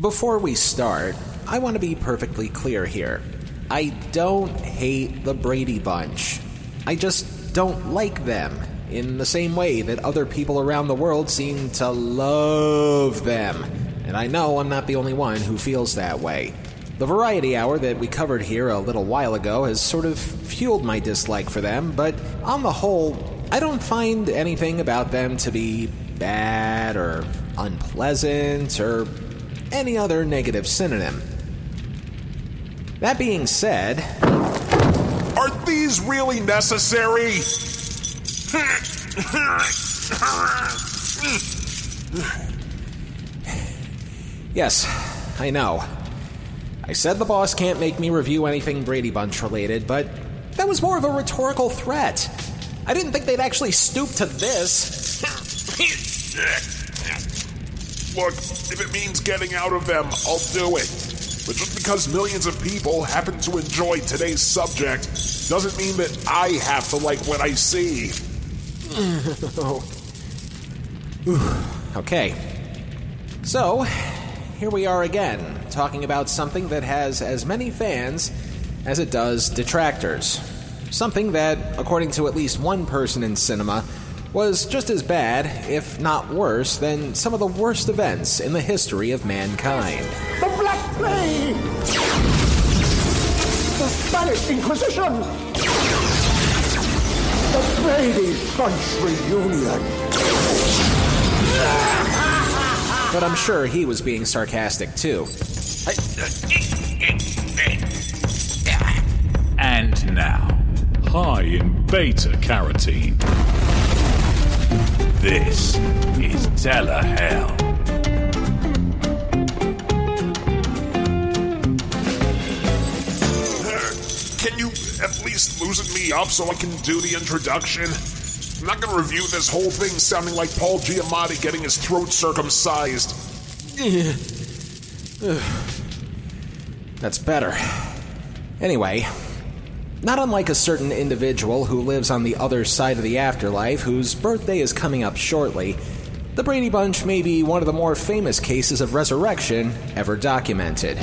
Before we start, I want to be perfectly clear here. I don't hate the Brady Bunch. I just don't like them in the same way that other people around the world seem to love them. And I know I'm not the only one who feels that way. The variety hour that we covered here a little while ago has sort of fueled my dislike for them, but on the whole, I don't find anything about them to be bad or unpleasant or any other negative synonym. That being said, Are these really necessary? yes, I know. I said the boss can't make me review anything Brady Bunch related, but that was more of a rhetorical threat. I didn't think they'd actually stoop to this. Look, if it means getting out of them, I'll do it. But just because millions of people happen to enjoy today's subject doesn't mean that I have to like what I see. Okay. So, here we are again, talking about something that has as many fans as it does detractors. Something that, according to at least one person in cinema, was just as bad, if not worse, than some of the worst events in the history of mankind. The Black Plague! The Spanish Inquisition! The Brady Bunch reunion! But I'm sure he was being sarcastic too. And now, high in beta carotene. This is Telehell. Can you at least loosen me up so I can do the introduction? I'm not gonna review this whole thing sounding like Paul Giamatti getting his throat circumcised. That's better. Anyway, not unlike a certain individual who lives on the other side of the afterlife whose birthday is coming up shortly, the Brady Bunch may be one of the more famous cases of resurrection ever documented.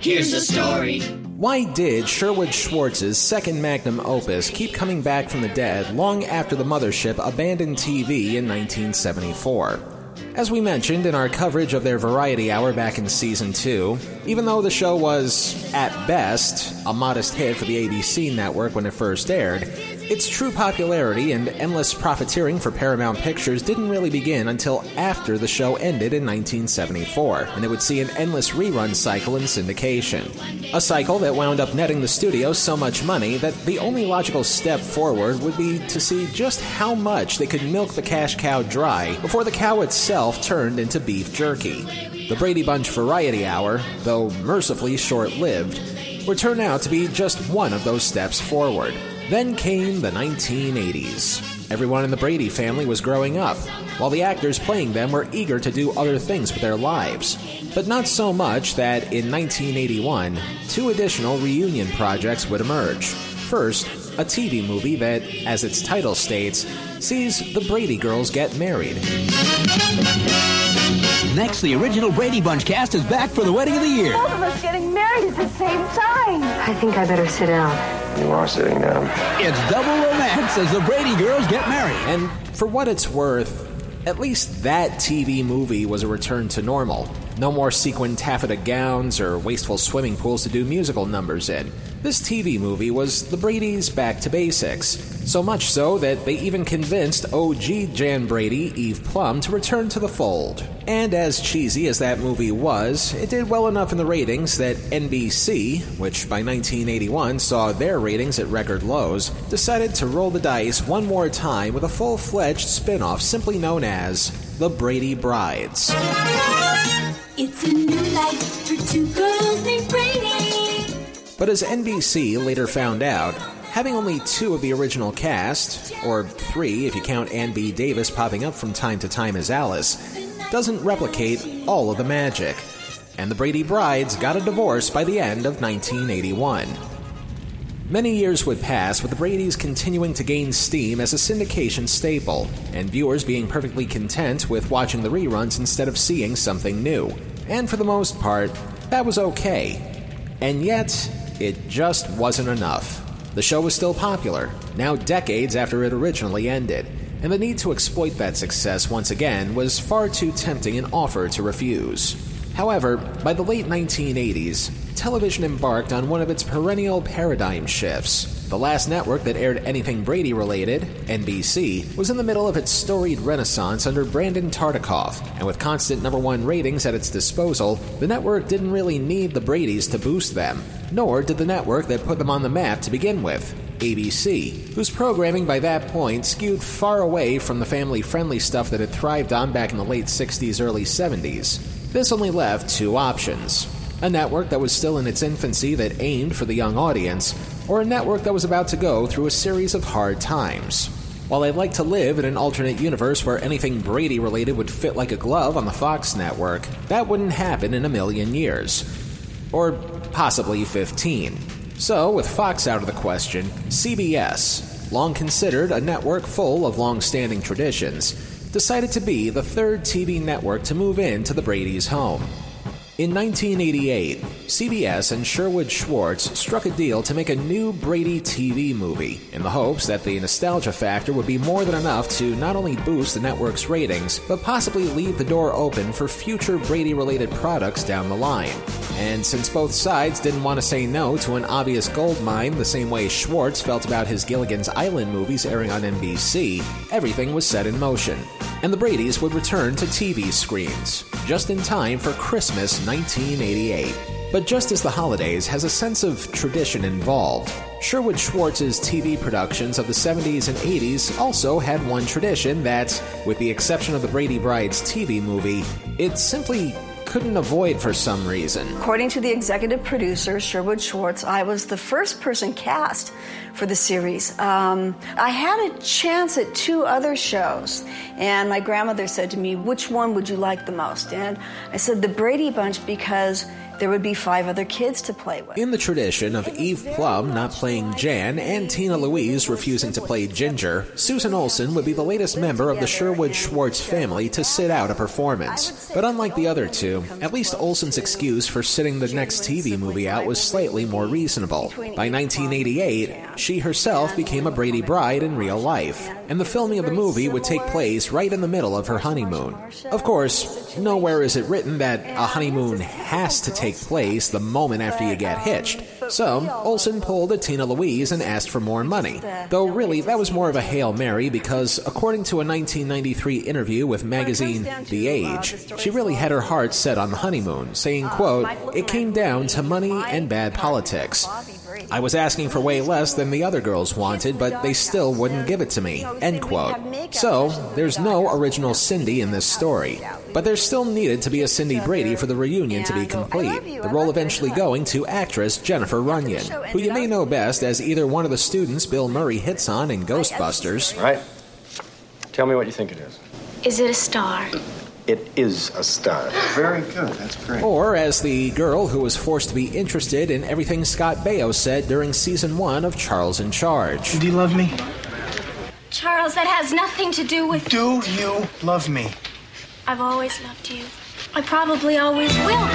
Here's the story. Why did Sherwood Schwartz's second magnum opus keep coming back from the dead long after the mothership abandoned TV in 1974? As we mentioned in our coverage of their Variety Hour back in season 2, even though the show was, at best, a modest hit for the ABC network when it first aired, its true popularity and endless profiteering for Paramount Pictures didn't really begin until after the show ended in 1974, and it would see an endless rerun cycle in syndication. A cycle that wound up netting the studio so much money that the only logical step forward would be to see just how much they could milk the cash cow dry before the cow itself turned into beef jerky. The Brady Bunch Variety Hour, though mercifully short lived, would turn out to be just one of those steps forward. Then came the 1980s. Everyone in the Brady family was growing up, while the actors playing them were eager to do other things with their lives. But not so much that in 1981, two additional reunion projects would emerge. First, a TV movie that, as its title states, sees the Brady girls get married. Next, the original Brady Bunch cast is back for the wedding of the year. Both of us getting married at the same time. I think I better sit down. You are sitting down. It's double romance as the Brady girls get married. And for what it's worth, at least that TV movie was a return to normal. No more sequin taffeta gowns or wasteful swimming pools to do musical numbers in. This TV movie was the Brady's back to basics. So much so that they even convinced OG Jan Brady, Eve Plumb, to return to the fold. And as cheesy as that movie was, it did well enough in the ratings that NBC, which by 1981 saw their ratings at record lows, decided to roll the dice one more time with a full fledged spin off simply known as The Brady Brides. It's a new life for two girls named Brady. But as NBC later found out, having only two of the original cast, or three if you count Ann B. Davis popping up from time to time as Alice, doesn't replicate all of the magic. And the Brady Brides got a divorce by the end of 1981. Many years would pass with the Brady's continuing to gain steam as a syndication staple, and viewers being perfectly content with watching the reruns instead of seeing something new. and for the most part, that was okay. And yet, it just wasn't enough. The show was still popular, now decades after it originally ended, and the need to exploit that success once again was far too tempting an offer to refuse. However, by the late 1980s, television embarked on one of its perennial paradigm shifts. The last network that aired anything Brady related, NBC, was in the middle of its storied renaissance under Brandon Tartikoff, and with constant number one ratings at its disposal, the network didn't really need the Bradys to boost them, nor did the network that put them on the map to begin with. ABC, whose programming by that point skewed far away from the family friendly stuff that had thrived on back in the late 60s, early 70s. This only left two options a network that was still in its infancy that aimed for the young audience, or a network that was about to go through a series of hard times. While I'd like to live in an alternate universe where anything Brady related would fit like a glove on the Fox network, that wouldn't happen in a million years. Or possibly 15. So, with Fox out of the question, CBS, long considered a network full of long standing traditions, decided to be the third TV network to move into the Brady's home. In 1988, CBS and Sherwood Schwartz struck a deal to make a new Brady TV movie in the hopes that the nostalgia factor would be more than enough to not only boost the network's ratings, but possibly leave the door open for future Brady related products down the line. And since both sides didn't want to say no to an obvious gold mine the same way Schwartz felt about his Gilligan's Island movies airing on NBC, everything was set in motion. And the Bradys would return to TV screens, just in time for Christmas 1988. But just as the holidays has a sense of tradition involved, Sherwood Schwartz's TV productions of the 70s and 80s also had one tradition that, with the exception of the Brady Brides TV movie, it simply couldn't avoid for some reason. According to the executive producer, Sherwood Schwartz, I was the first person cast for the series. Um, I had a chance at two other shows, and my grandmother said to me, Which one would you like the most? And I said, The Brady Bunch, because there would be five other kids to play with. In the tradition of Eve Plumb not playing Jan and Tina Louise refusing to play Ginger, Susan Olsen would be the latest member of the Sherwood Schwartz family to sit out a performance. But unlike the other two, at least Olsen's excuse for sitting the next TV movie out was slightly more reasonable. By 1988, she herself became a Brady bride in real life, and the filming of the movie would take place right in the middle of her honeymoon. Of course, nowhere is it written that a honeymoon has to take place the moment after you get hitched. So, Olsen pulled a Tina Louise and asked for more money. Though really, that was more of a Hail Mary because, according to a 1993 interview with magazine The Age, she really had her heart set on the honeymoon, saying, quote, It came down to money and bad politics. I was asking for way less than the other girls wanted, but they still wouldn't give it to me. End quote. So, there's no original Cindy in this story. But there still needed to be a Cindy Brady for the reunion to be complete, the role eventually going to actress Jennifer Runyon, who you may know best as either one of the students Bill Murray hits on in Ghostbusters. Right. Tell me what you think it is. Is it a star? It is a star. Very good. That's great. Or as the girl who was forced to be interested in everything Scott Baio said during season one of Charles in Charge. Do you love me? Charles, that has nothing to do with. Do you love me? I've always loved you. I probably always will.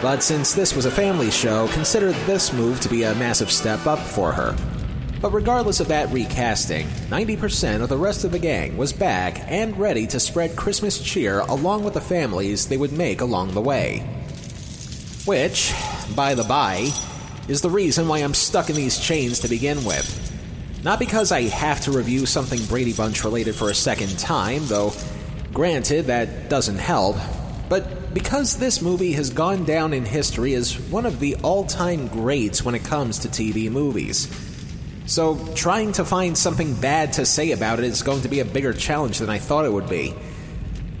But since this was a family show, consider this move to be a massive step up for her. But regardless of that recasting, 90% of the rest of the gang was back and ready to spread Christmas cheer along with the families they would make along the way. Which, by the by, is the reason why I'm stuck in these chains to begin with. Not because I have to review something Brady Bunch related for a second time, though granted that doesn't help, but because this movie has gone down in history as one of the all time greats when it comes to TV movies. So, trying to find something bad to say about it is going to be a bigger challenge than I thought it would be.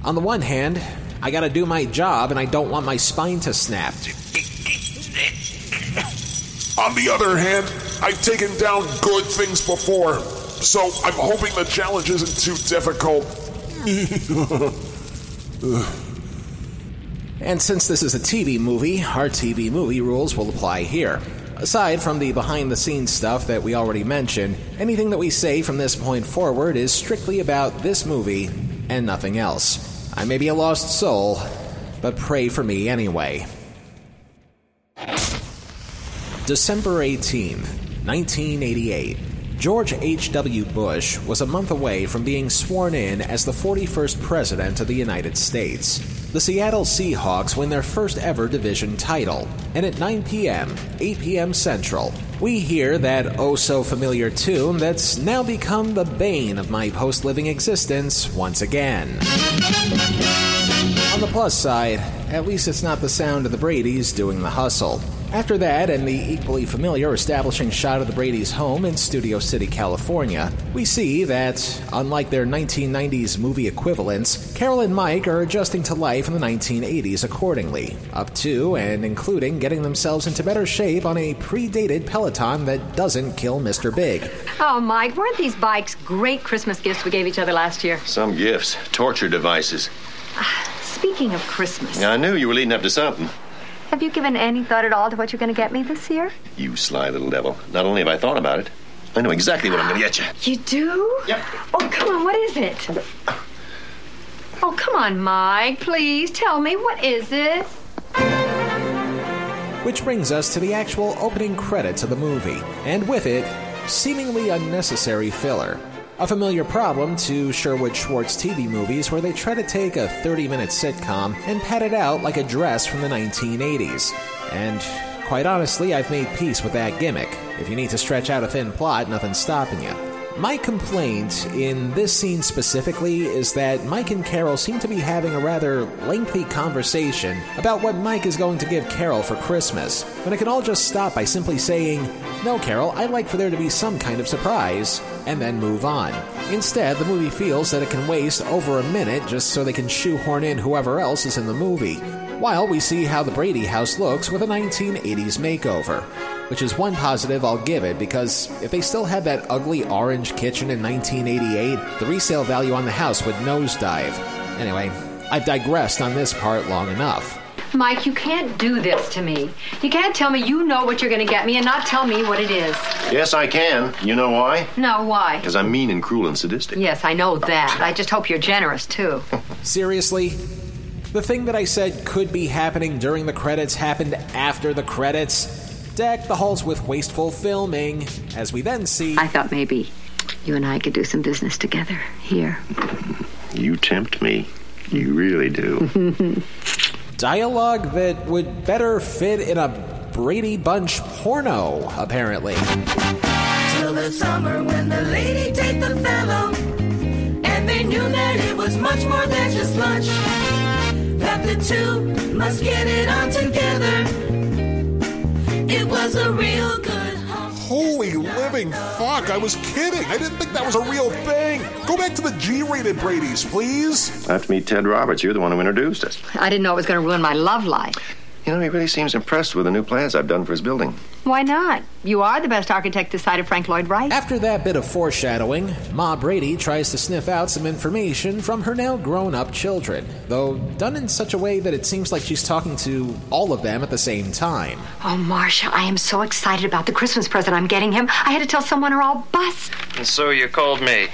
On the one hand, I gotta do my job and I don't want my spine to snap. On the other hand, I've taken down good things before, so I'm hoping the challenge isn't too difficult. And since this is a TV movie, our TV movie rules will apply here. Aside from the behind the scenes stuff that we already mentioned, anything that we say from this point forward is strictly about this movie and nothing else. I may be a lost soul, but pray for me anyway. December 18, 1988. George H.W. Bush was a month away from being sworn in as the 41st President of the United States. The Seattle Seahawks win their first ever division title, and at 9 p.m., 8 p.m. Central, we hear that oh so familiar tune that's now become the bane of my post living existence once again. On the plus side, at least it's not the sound of the Brady's doing the hustle. After that, and the equally familiar establishing shot of the Brady's home in Studio City, California, we see that, unlike their 1990s movie equivalents, Carol and Mike are adjusting to life in the 1980s accordingly, up to and including getting themselves into better shape on a predated Peloton that doesn't kill Mr. Big. Oh, Mike, weren't these bikes great Christmas gifts we gave each other last year? Some gifts, torture devices. Ah, speaking of Christmas, I knew you were leading up to something. Have you given any thought at all to what you're going to get me this year? You sly little devil. Not only have I thought about it, I know exactly what I'm going to get you. You do? Yep. Oh, come on, what is it? Oh, come on, Mike, please tell me, what is it? Which brings us to the actual opening credits of the movie, and with it, seemingly unnecessary filler. A familiar problem to Sherwood Schwartz TV movies where they try to take a 30 minute sitcom and pad it out like a dress from the 1980s. And quite honestly, I've made peace with that gimmick. If you need to stretch out a thin plot, nothing's stopping you. My complaint in this scene specifically is that Mike and Carol seem to be having a rather lengthy conversation about what Mike is going to give Carol for Christmas, when it can all just stop by simply saying, No, Carol, I'd like for there to be some kind of surprise, and then move on. Instead, the movie feels that it can waste over a minute just so they can shoehorn in whoever else is in the movie, while we see how the Brady house looks with a 1980s makeover which is one positive I'll give it because if they still had that ugly orange kitchen in 1988, the resale value on the house would nosedive. Anyway, I've digressed on this part long enough. Mike, you can't do this to me. You can't tell me you know what you're going to get me and not tell me what it is. Yes, I can. You know why? No, why? Because I'm mean and cruel and sadistic. Yes, I know that. I just hope you're generous, too. Seriously? The thing that I said could be happening during the credits happened after the credits? Deck the halls with wasteful filming, as we then see. I thought maybe you and I could do some business together here. You tempt me. You really do. dialogue that would better fit in a Brady Bunch porno, apparently. Till the summer when the lady take the fellow, and they knew that it was much more than just lunch. That the two must get it on together. It was a real good hump. Holy living fuck, I was kidding. I didn't think that was a real thing. Go back to the G rated Brady's, please. I have to meet Ted Roberts. You're the one who introduced us. I didn't know it was going to ruin my love life. You know, he really seems impressed with the new plans I've done for his building. Why not? You are the best architect this side of Frank Lloyd Wright. After that bit of foreshadowing, Ma Brady tries to sniff out some information from her now grown up children, though done in such a way that it seems like she's talking to all of them at the same time. Oh, Marcia, I am so excited about the Christmas present I'm getting him. I had to tell someone or I'll bust. And so you called me.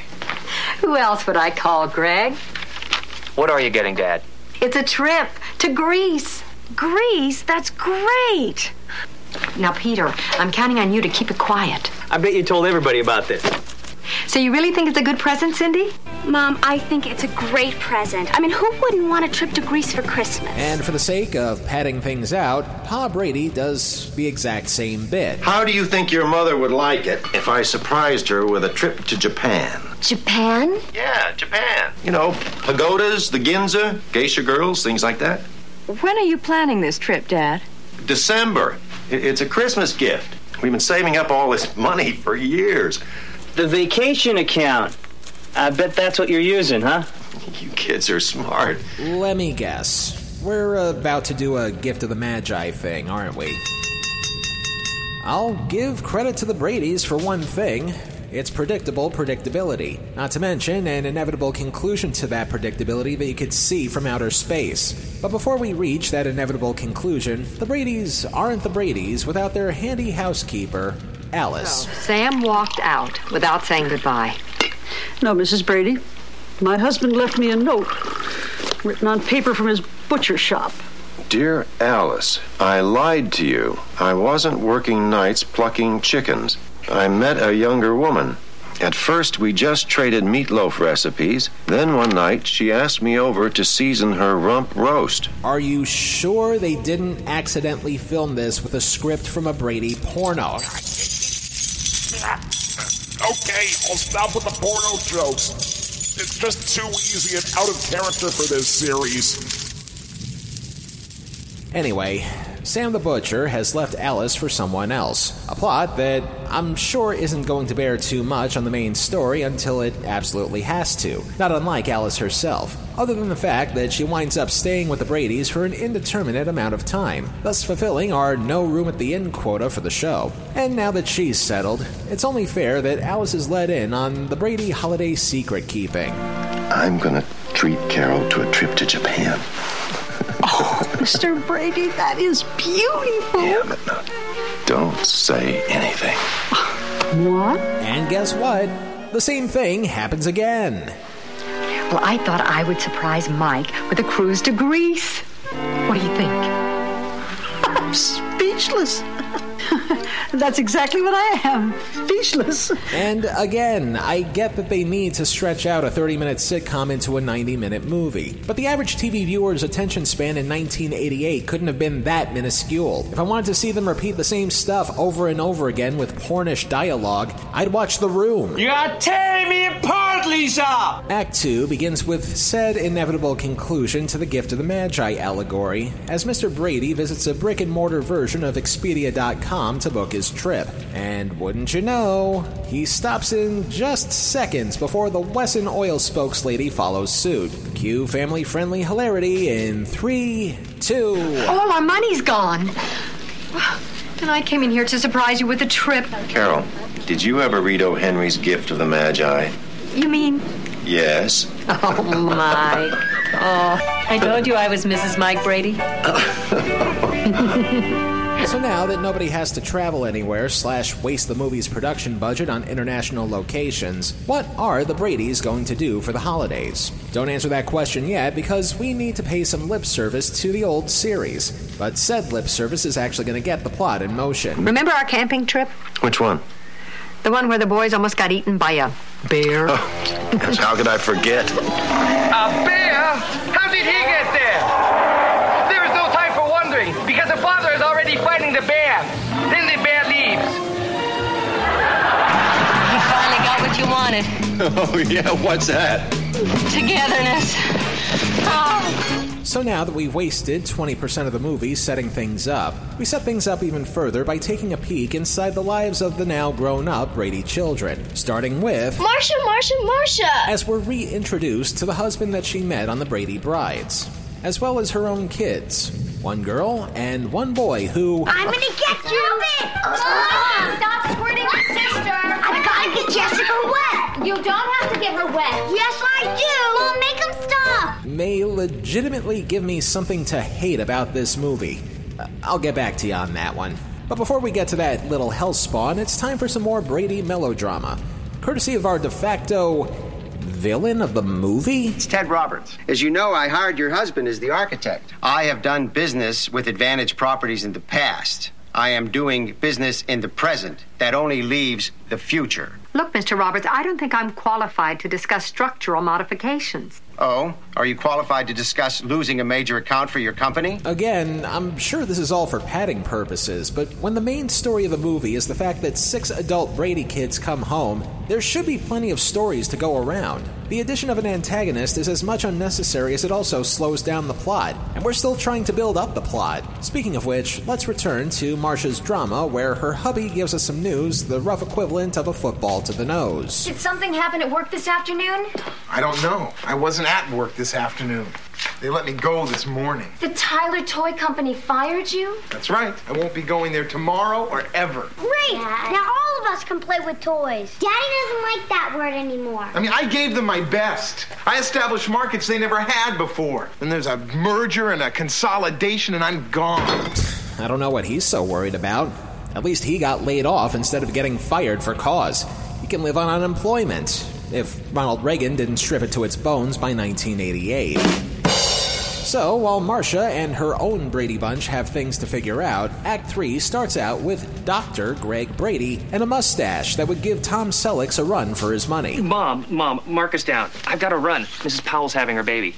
Who else would I call, Greg? What are you getting, Dad? It's a trip to Greece. Greece? That's great. Now, Peter, I'm counting on you to keep it quiet. I bet you told everybody about this. So you really think it's a good present, Cindy? Mom, I think it's a great present. I mean, who wouldn't want a trip to Greece for Christmas? And for the sake of padding things out, Pa Brady does the exact same bit. How do you think your mother would like it if I surprised her with a trip to Japan? Japan? Yeah, Japan. You know, pagodas, the Ginza, geisha girls, things like that. When are you planning this trip, Dad? December. It's a Christmas gift. We've been saving up all this money for years. The vacation account. I bet that's what you're using, huh? You kids are smart. Let me guess. We're about to do a gift of the Magi thing, aren't we? I'll give credit to the Bradys for one thing. It's predictable predictability. Not to mention an inevitable conclusion to that predictability that you could see from outer space. But before we reach that inevitable conclusion, the Bradys aren't the Bradys without their handy housekeeper, Alice. Oh, Sam walked out without saying goodbye. No, Mrs. Brady. My husband left me a note written on paper from his butcher shop. Dear Alice, I lied to you. I wasn't working nights plucking chickens. I met a younger woman. At first, we just traded meatloaf recipes. Then one night, she asked me over to season her rump roast. Are you sure they didn't accidentally film this with a script from a Brady porno? Okay, I'll stop with the porno jokes. It's just too easy and out of character for this series. Anyway, Sam the Butcher has left Alice for someone else. A plot that I'm sure isn't going to bear too much on the main story until it absolutely has to, not unlike Alice herself, other than the fact that she winds up staying with the Bradys for an indeterminate amount of time, thus fulfilling our no room at the inn quota for the show. And now that she's settled, it's only fair that Alice is let in on the Brady holiday secret keeping. I'm gonna treat Carol to a trip to Japan. Mr. Brady, that is beautiful. Yeah, but no, don't say anything. What? And guess what? The same thing happens again. Well, I thought I would surprise Mike with a cruise to Greece. What do you think? I'm speechless. That's exactly what I am. Speechless. And again, I get that they need to stretch out a 30 minute sitcom into a 90 minute movie. But the average TV viewer's attention span in 1988 couldn't have been that minuscule. If I wanted to see them repeat the same stuff over and over again with pornish dialogue, I'd watch The Room. You are tearing me apart, Lisa! Act 2 begins with said inevitable conclusion to the Gift of the Magi allegory, as Mr. Brady visits a brick and mortar version of Expedia.com to book his trip. And wouldn't you know, he stops in just seconds before the Wesson oil spokeslady follows suit. Cue family friendly hilarity in three, two. All our money's gone. And I came in here to surprise you with a trip. Carol, did you ever read O. Henry's Gift of the Magi? You mean? Yes. Oh, my. Oh, I told you I was Mrs. Mike Brady. So now that nobody has to travel anywhere slash waste the movie's production budget on international locations, what are the Bradys going to do for the holidays? Don't answer that question yet because we need to pay some lip service to the old series. But said lip service is actually going to get the plot in motion. Remember our camping trip? Which one? The one where the boys almost got eaten by a bear? Oh, yes, How could I forget? A bear? How did he get there? There is no time for wondering because the father is already fighting the bear. Then the bear leaves. You finally got what you wanted. Oh, yeah, what's that? Togetherness. Oh. So now that we've wasted 20% of the movie setting things up, we set things up even further by taking a peek inside the lives of the now grown up Brady children, starting with Marcia, Marcia, Marcia! as we're reintroduced to the husband that she met on the Brady Brides, as well as her own kids one girl and one boy who. I'm gonna get you! Oh, stop squirting my sister! I gotta get Jessica wet! You don't have to get her wet! Yes, I do! Mom, make him stop! may legitimately give me something to hate about this movie. Uh, I'll get back to you on that one. But before we get to that little hell spawn, it's time for some more Brady melodrama. Courtesy of our de facto villain of the movie? It's Ted Roberts. As you know, I hired your husband as the architect. I have done business with Advantage Properties in the past. I am doing business in the present. That only leaves the future. Look, Mr. Roberts, I don't think I'm qualified to discuss structural modifications. Oh, are you qualified to discuss losing a major account for your company? Again, I'm sure this is all for padding purposes, but when the main story of the movie is the fact that six adult Brady kids come home, there should be plenty of stories to go around. The addition of an antagonist is as much unnecessary as it also slows down the plot, and we're still trying to build up the plot. Speaking of which, let's return to Marcia's drama, where her hubby gives us some news, the rough equivalent of a football to the nose. Did something happen at work this afternoon? I don't know. I wasn't at work this afternoon. They let me go this morning. The Tyler Toy Company fired you? That's right. I won't be going there tomorrow or ever. Great! Now all of us can play with toys. Daddy doesn't like that word anymore. I mean, I gave them my best. I established markets they never had before. Then there's a merger and a consolidation, and I'm gone. I don't know what he's so worried about. At least he got laid off instead of getting fired for cause. He can live on unemployment. If Ronald Reagan didn't strip it to its bones by 1988. So, while Marcia and her own Brady Bunch have things to figure out, Act 3 starts out with Dr. Greg Brady and a mustache that would give Tom Selleck a run for his money. Mom, Mom, mark us down. I've got to run. Mrs. Powell's having her baby.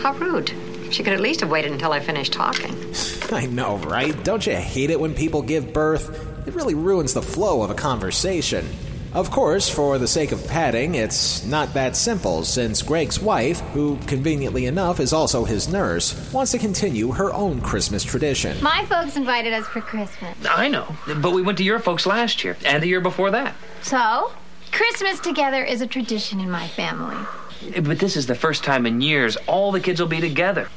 How rude. She could at least have waited until I finished talking. I know, right? Don't you hate it when people give birth? It really ruins the flow of a conversation. Of course, for the sake of padding, it's not that simple, since Greg's wife, who conveniently enough is also his nurse, wants to continue her own Christmas tradition. My folks invited us for Christmas. I know, but we went to your folks last year and the year before that. So, Christmas together is a tradition in my family. But this is the first time in years all the kids will be together.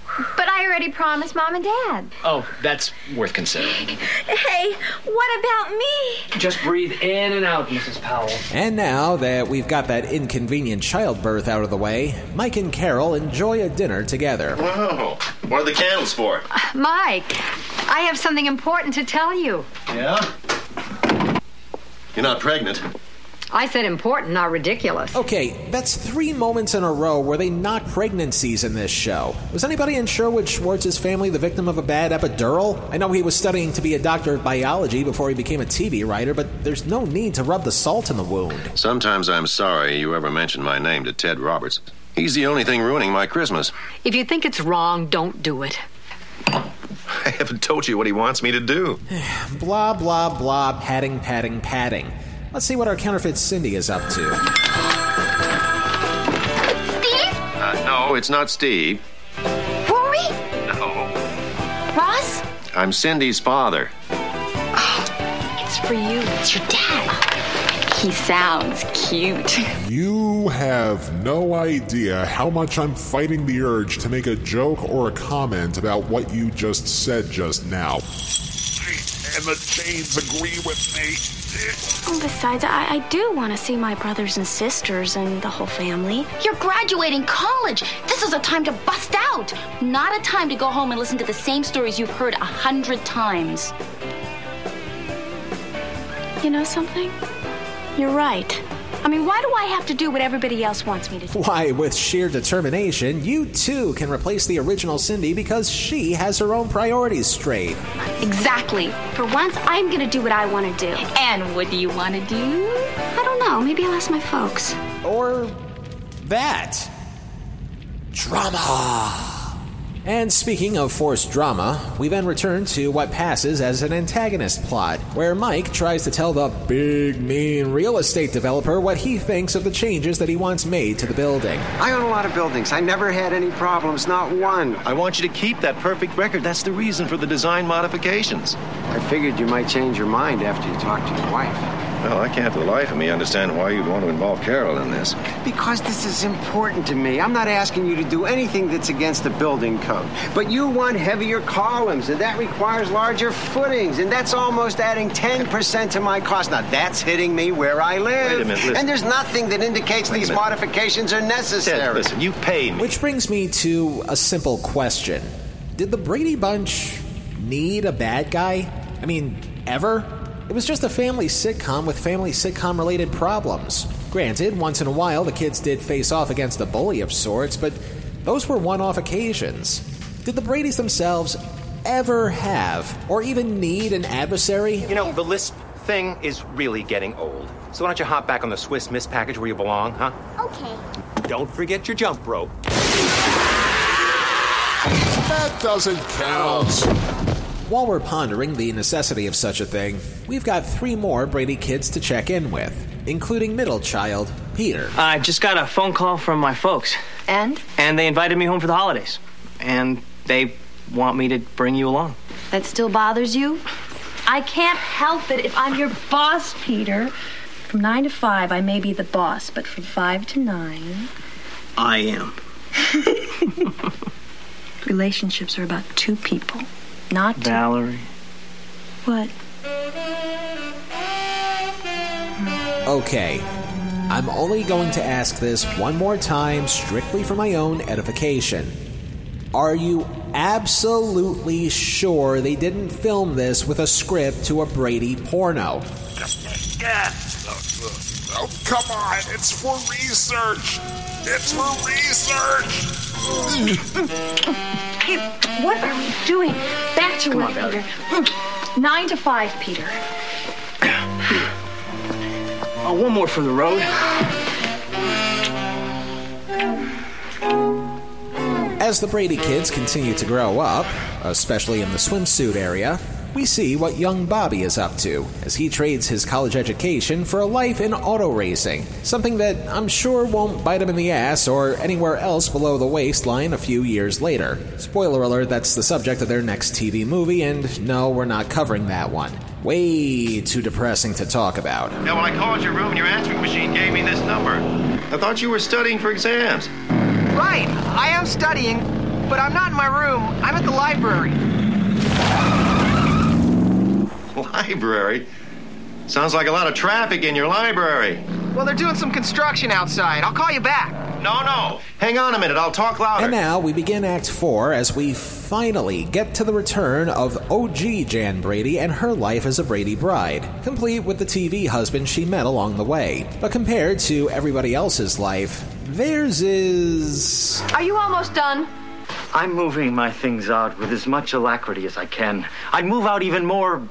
But I already promised mom and dad. Oh, that's worth considering. Hey, what about me? Just breathe in and out, Mrs. Powell. And now that we've got that inconvenient childbirth out of the way, Mike and Carol enjoy a dinner together. Whoa, what are the candles for? Uh, Mike, I have something important to tell you. Yeah? You're not pregnant. I said important, not ridiculous. Okay, that's three moments in a row where they knock pregnancies in this show. Was anybody in Sherwood Schwartz's family the victim of a bad epidural? I know he was studying to be a doctor of biology before he became a TV writer, but there's no need to rub the salt in the wound. Sometimes I'm sorry you ever mentioned my name to Ted Roberts. He's the only thing ruining my Christmas. If you think it's wrong, don't do it. I haven't told you what he wants me to do. blah, blah, blah, padding, padding, padding. Let's see what our counterfeit Cindy is up to. Steve? Uh, no, it's not Steve. Rory? No. Ross? I'm Cindy's father. It's for you. It's your dad. He sounds cute. You have no idea how much I'm fighting the urge to make a joke or a comment about what you just said just now. And the chains agree with me. Besides, I, I do want to see my brothers and sisters and the whole family. You're graduating college. This is a time to bust out, not a time to go home and listen to the same stories you've heard a hundred times. You know something? You're right. I mean, why do I have to do what everybody else wants me to do? Why, with sheer determination, you too can replace the original Cindy because she has her own priorities straight. Exactly. For once, I'm going to do what I want to do. And what do you want to do? I don't know. Maybe I'll ask my folks. Or that. Drama. And speaking of forced drama, we then return to what passes as an antagonist plot, where Mike tries to tell the big, mean real estate developer what he thinks of the changes that he wants made to the building. I own a lot of buildings. I never had any problems, not one. I want you to keep that perfect record. That's the reason for the design modifications. I figured you might change your mind after you talk to your wife. Well, I can't for the life of me understand why you'd want to involve Carol in this. Because this is important to me. I'm not asking you to do anything that's against the building code. But you want heavier columns, and that requires larger footings, and that's almost adding 10% to my cost. Now, that's hitting me where I live. Wait a minute, listen. And there's nothing that indicates Wait these minute. modifications are necessary. Ted, listen, you pay me. Which brings me to a simple question Did the Brady Bunch need a bad guy? I mean, ever? It was just a family sitcom with family sitcom related problems. Granted, once in a while the kids did face off against a bully of sorts, but those were one off occasions. Did the Bradys themselves ever have, or even need, an adversary? You know, the list thing is really getting old. So why don't you hop back on the Swiss Miss package where you belong, huh? Okay. Don't forget your jump rope. That doesn't count. While we're pondering the necessity of such a thing, we've got three more Brady kids to check in with, including middle child, Peter. I just got a phone call from my folks, And? and they invited me home for the holidays. And they want me to bring you along. That still bothers you? I can't help it if I'm your boss, Peter. From nine to five, I may be the boss, but from five to nine, I am. relationships are about two people, not two. Valerie. What? Okay, I'm only going to ask this one more time, strictly for my own edification. Are you absolutely sure they didn't film this with a script to a Brady porno? Oh, come on. It's for research. It's for research. Hey, what are we doing? Back to work, Peter. Nine to five, Peter. Oh, one more for the road. As the Brady kids continue to grow up, especially in the swimsuit area, we see what young Bobby is up to as he trades his college education for a life in auto racing, something that I'm sure won't bite him in the ass or anywhere else below the waistline a few years later. Spoiler alert, that's the subject of their next TV movie, and no, we're not covering that one. Way too depressing to talk about. Yeah, well, I called your room and your answering machine gave me this number. I thought you were studying for exams. Right, I am studying, but I'm not in my room. I'm at the library. Library? Sounds like a lot of traffic in your library. Well, they're doing some construction outside. I'll call you back. No, no. Hang on a minute. I'll talk louder. And now we begin Act 4 as we finally get to the return of OG Jan Brady and her life as a Brady bride, complete with the TV husband she met along the way. But compared to everybody else's life, theirs is. Are you almost done? I'm moving my things out with as much alacrity as I can. I'd move out even more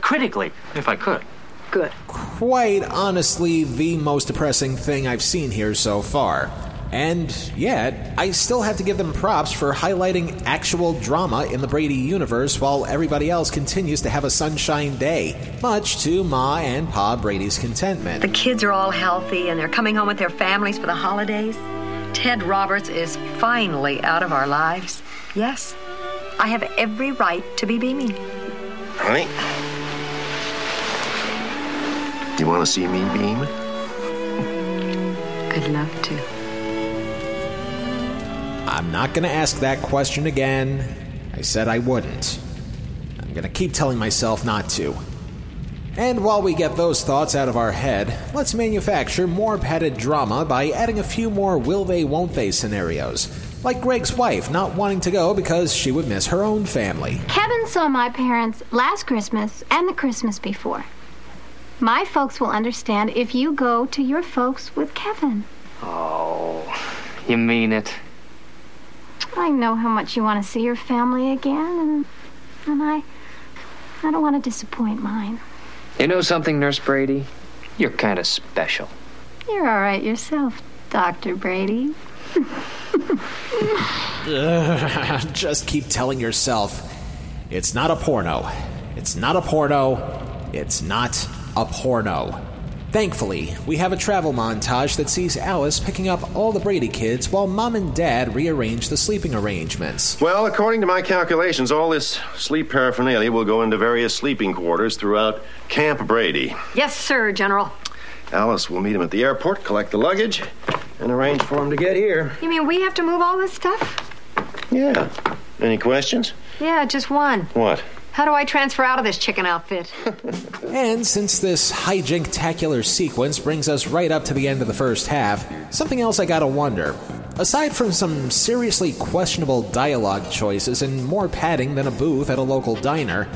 critically if I could. Good. Quite honestly, the most depressing thing I've seen here so far. And yet, I still have to give them props for highlighting actual drama in the Brady universe while everybody else continues to have a sunshine day, much to Ma and Pa Brady's contentment. The kids are all healthy and they're coming home with their families for the holidays. Ted Roberts is finally out of our lives. Yes, I have every right to be beaming. Honey? Do you want to see me beam? I'd love to. I'm not going to ask that question again. I said I wouldn't. I'm going to keep telling myself not to. And while we get those thoughts out of our head, let's manufacture more padded drama by adding a few more will they, won't they scenarios. Like Greg's wife not wanting to go because she would miss her own family. Kevin saw my parents last Christmas and the Christmas before. My folks will understand if you go to your folks with Kevin. Oh, you mean it? I know how much you want to see your family again, and, and I, I don't want to disappoint mine. You know something, Nurse Brady? You're kind of special. You're all right yourself, Dr. Brady. Ugh, just keep telling yourself it's not a porno. It's not a porno. It's not a porno. Thankfully, we have a travel montage that sees Alice picking up all the Brady kids while mom and dad rearrange the sleeping arrangements. Well, according to my calculations, all this sleep paraphernalia will go into various sleeping quarters throughout Camp Brady. Yes, sir, General. Alice will meet him at the airport, collect the luggage, and arrange for him to get here. You mean we have to move all this stuff? Yeah. Any questions? Yeah, just one. What? How do I transfer out of this chicken outfit? And since this hijink-tacular sequence brings us right up to the end of the first half, something else I gotta wonder. Aside from some seriously questionable dialogue choices and more padding than a booth at a local diner,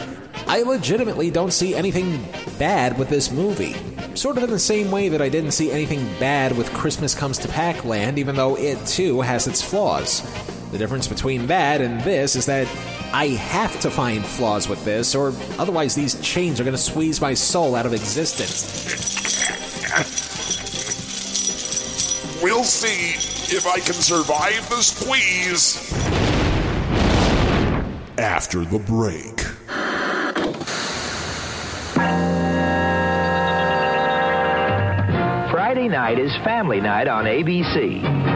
I legitimately don't see anything bad with this movie. Sort of in the same way that I didn't see anything bad with Christmas Comes to Pac-Land, even though it too has its flaws. The difference between that and this is that I have to find flaws with this, or otherwise these chains are going to squeeze my soul out of existence. We'll see if I can survive the squeeze. After the break. Friday night is family night on ABC.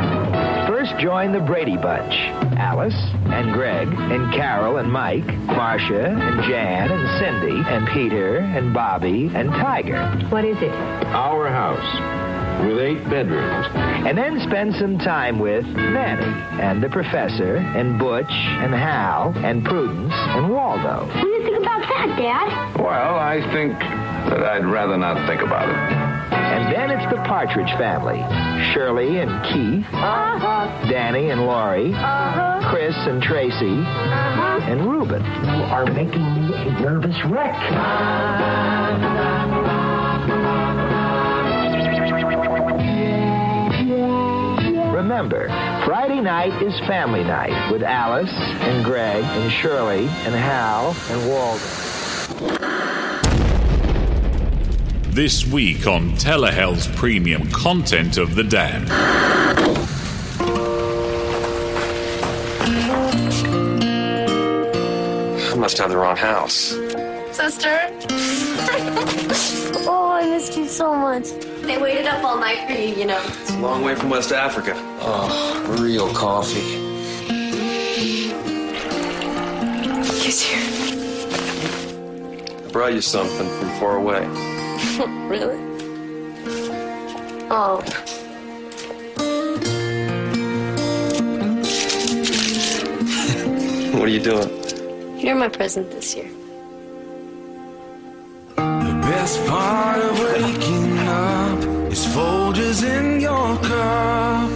First join the Brady Bunch. Alice and Greg and Carol and Mike, Marcia and Jan and Cindy and Peter and Bobby and Tiger. What is it? Our house with eight bedrooms. And then spend some time with Nanny and the professor and Butch and Hal and Prudence and Waldo. What do you think about that, Dad? Well, I think that I'd rather not think about it. And then it's the Partridge family. Shirley and Keith. Uh-huh. Danny and Laurie. Uh-huh. Chris and Tracy. Uh-huh. And Reuben. You are making me a nervous wreck. Remember, Friday night is family night with Alice and Greg and Shirley and Hal and Walden. This week on Telehell's premium content of the Damned. I must have the wrong house. Sister. oh, I missed you so much. They waited up all night for you, you know. It's a long way from West Africa. Oh, real coffee. He's here. I brought you something from far away. really? Oh. What are you doing? You're my present this year. The best part of waking up is Folgers in your cup.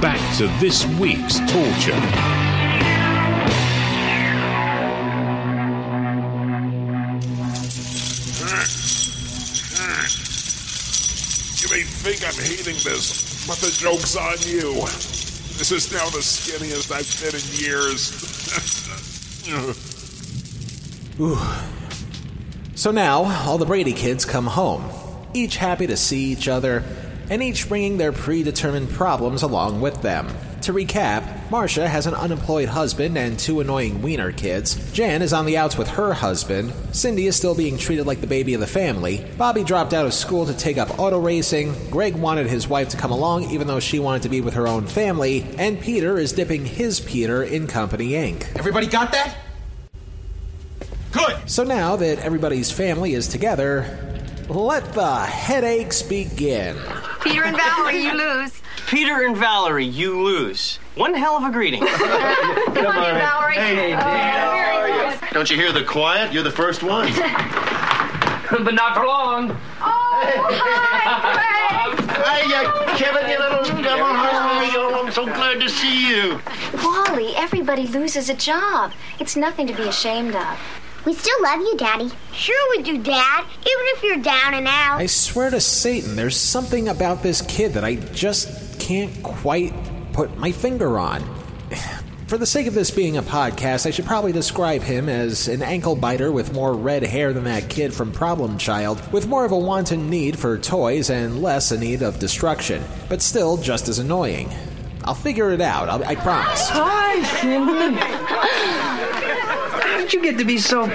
back to this week's torture. You may think I'm hating this, but the joke's on you. This is now the skinniest I've been in years. Ooh. So now, all the Brady kids come home, each happy to see each other, and each bringing their predetermined problems along with them. To recap, Marcia has an unemployed husband and two annoying wiener kids. Jan is on the outs with her husband. Cindy is still being treated like the baby of the family. Bobby dropped out of school to take up auto racing. Greg wanted his wife to come along even though she wanted to be with her own family. And Peter is dipping his Peter in Company Inc. Everybody got that? Good! So now that everybody's family is together, let the headaches begin. Peter and Valerie, you lose. Peter and Valerie, you lose. One hell of a greeting. Come on, Valerie. Hey, Oh, Don't you hear the quiet? You're the first one. but not for long. Hey, uh, Kevin, you little devil. Oh, I'm so glad to see you. Wally, everybody loses a job. It's nothing to be ashamed of. We still love you, Daddy. Sure we do, Dad. Even if you're down and out. I swear to Satan, there's something about this kid that I just can't quite put my finger on. For the sake of this being a podcast, I should probably describe him as an ankle biter with more red hair than that kid from Problem Child, with more of a wanton need for toys and less a need of destruction, but still just as annoying. I'll figure it out, I'll, I promise. Hi, Cindy. How did you get to be so